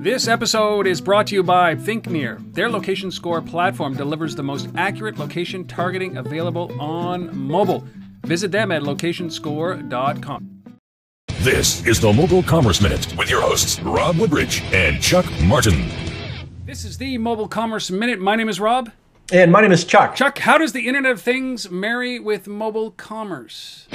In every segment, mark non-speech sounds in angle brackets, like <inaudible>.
This episode is brought to you by ThinkNear. Their location score platform delivers the most accurate location targeting available on mobile. Visit them at locationscore.com. This is the Mobile Commerce Minute with your hosts, Rob Woodbridge and Chuck Martin. This is the Mobile Commerce Minute. My name is Rob. And my name is Chuck. Chuck, how does the Internet of Things marry with mobile commerce?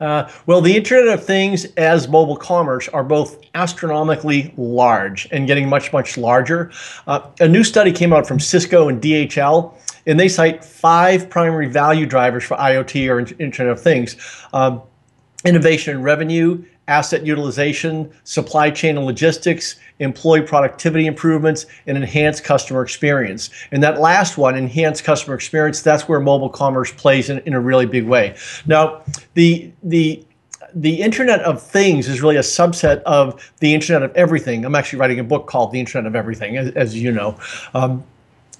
Uh, well, the Internet of Things as mobile commerce are both astronomically large and getting much, much larger. Uh, a new study came out from Cisco and DHL, and they cite five primary value drivers for IoT or Internet of Things. Um, innovation and revenue, asset utilization, supply chain and logistics, employee productivity improvements, and enhanced customer experience. And that last one, enhanced customer experience, that's where mobile commerce plays in, in a really big way. Now, the the the Internet of Things is really a subset of the Internet of Everything. I'm actually writing a book called The Internet of Everything, as, as you know. Um,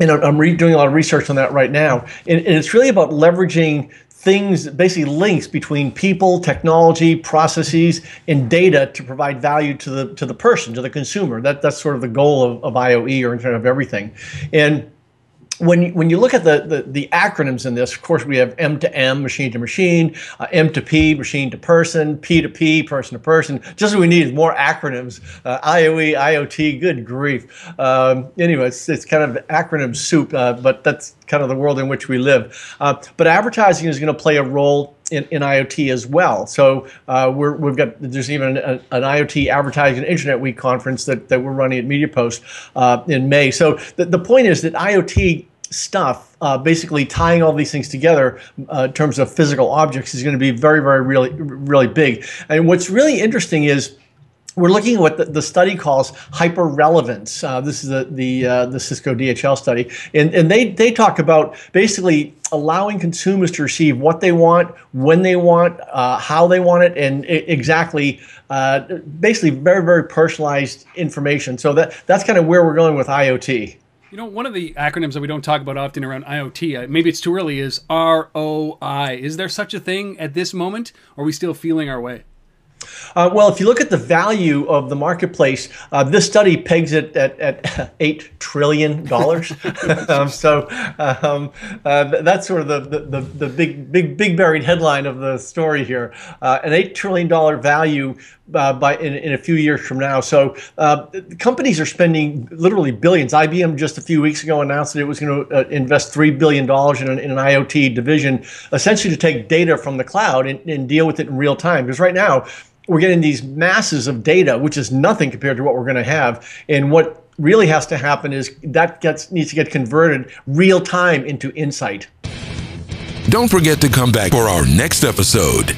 and I'm doing a lot of research on that right now. And, and, it's really about leveraging things, basically links between people, technology, processes, and data to provide value to the to the person, to the consumer. That that's sort of the goal of, of IOE or Internet of Everything. And when when you look at the, the, the, acronyms in this, of course, we have M to M, machine to machine, uh, M to P, machine to person, P to P, person to person. Just what we need is more acronyms. Uh, IOE, IoT, good grief. Um, anyway, it's, it's kind of acronym soup, uh, but that's kind of the world in which we live. Uh, but advertising is going to play a role in, in, IoT as well. So uh, we have got there's even a, an IoT Advertising Internet Week conference that, that we're running at MediaPost uh, in May. So the, the point is that IoT stuff, uh, basically tying all these things together uh, in terms of physical objects, is going to be very, very, really, really big. And what's really interesting is we're looking at what the, the study calls hyper relevance. Uh, this is the the, uh, the Cisco DHL study, and and they they talk about basically allowing consumers to receive what they want, when they want, uh, how they want it, and exactly. Uh, basically, very very personalized information. So that that's kind of where we're going with IoT. You know, one of the acronyms that we don't talk about often around IoT, uh, maybe it's too early, is ROI. Is there such a thing at this moment, or are we still feeling our way? Uh, well, if you look at the value of the marketplace, uh, this study pegs it at, at <laughs> eight trillion dollars. <laughs> um, so um, uh, that's sort of the, the, the, big big big buried headline of the story here. Uh, an eight trillion dollar value uh, by in, in, a few years from now. So uh, companies are spending literally billions. IBM just a few weeks ago announced that it was going to invest three billion dollars in, in, an IoT division, essentially to take data from the cloud and, and deal with it in real time. Because right now we're getting these masses of data, which is nothing compared to what we're going to have. And what really has to happen is that gets needs to get converted real time into insight. Don't forget to come back for our next episode.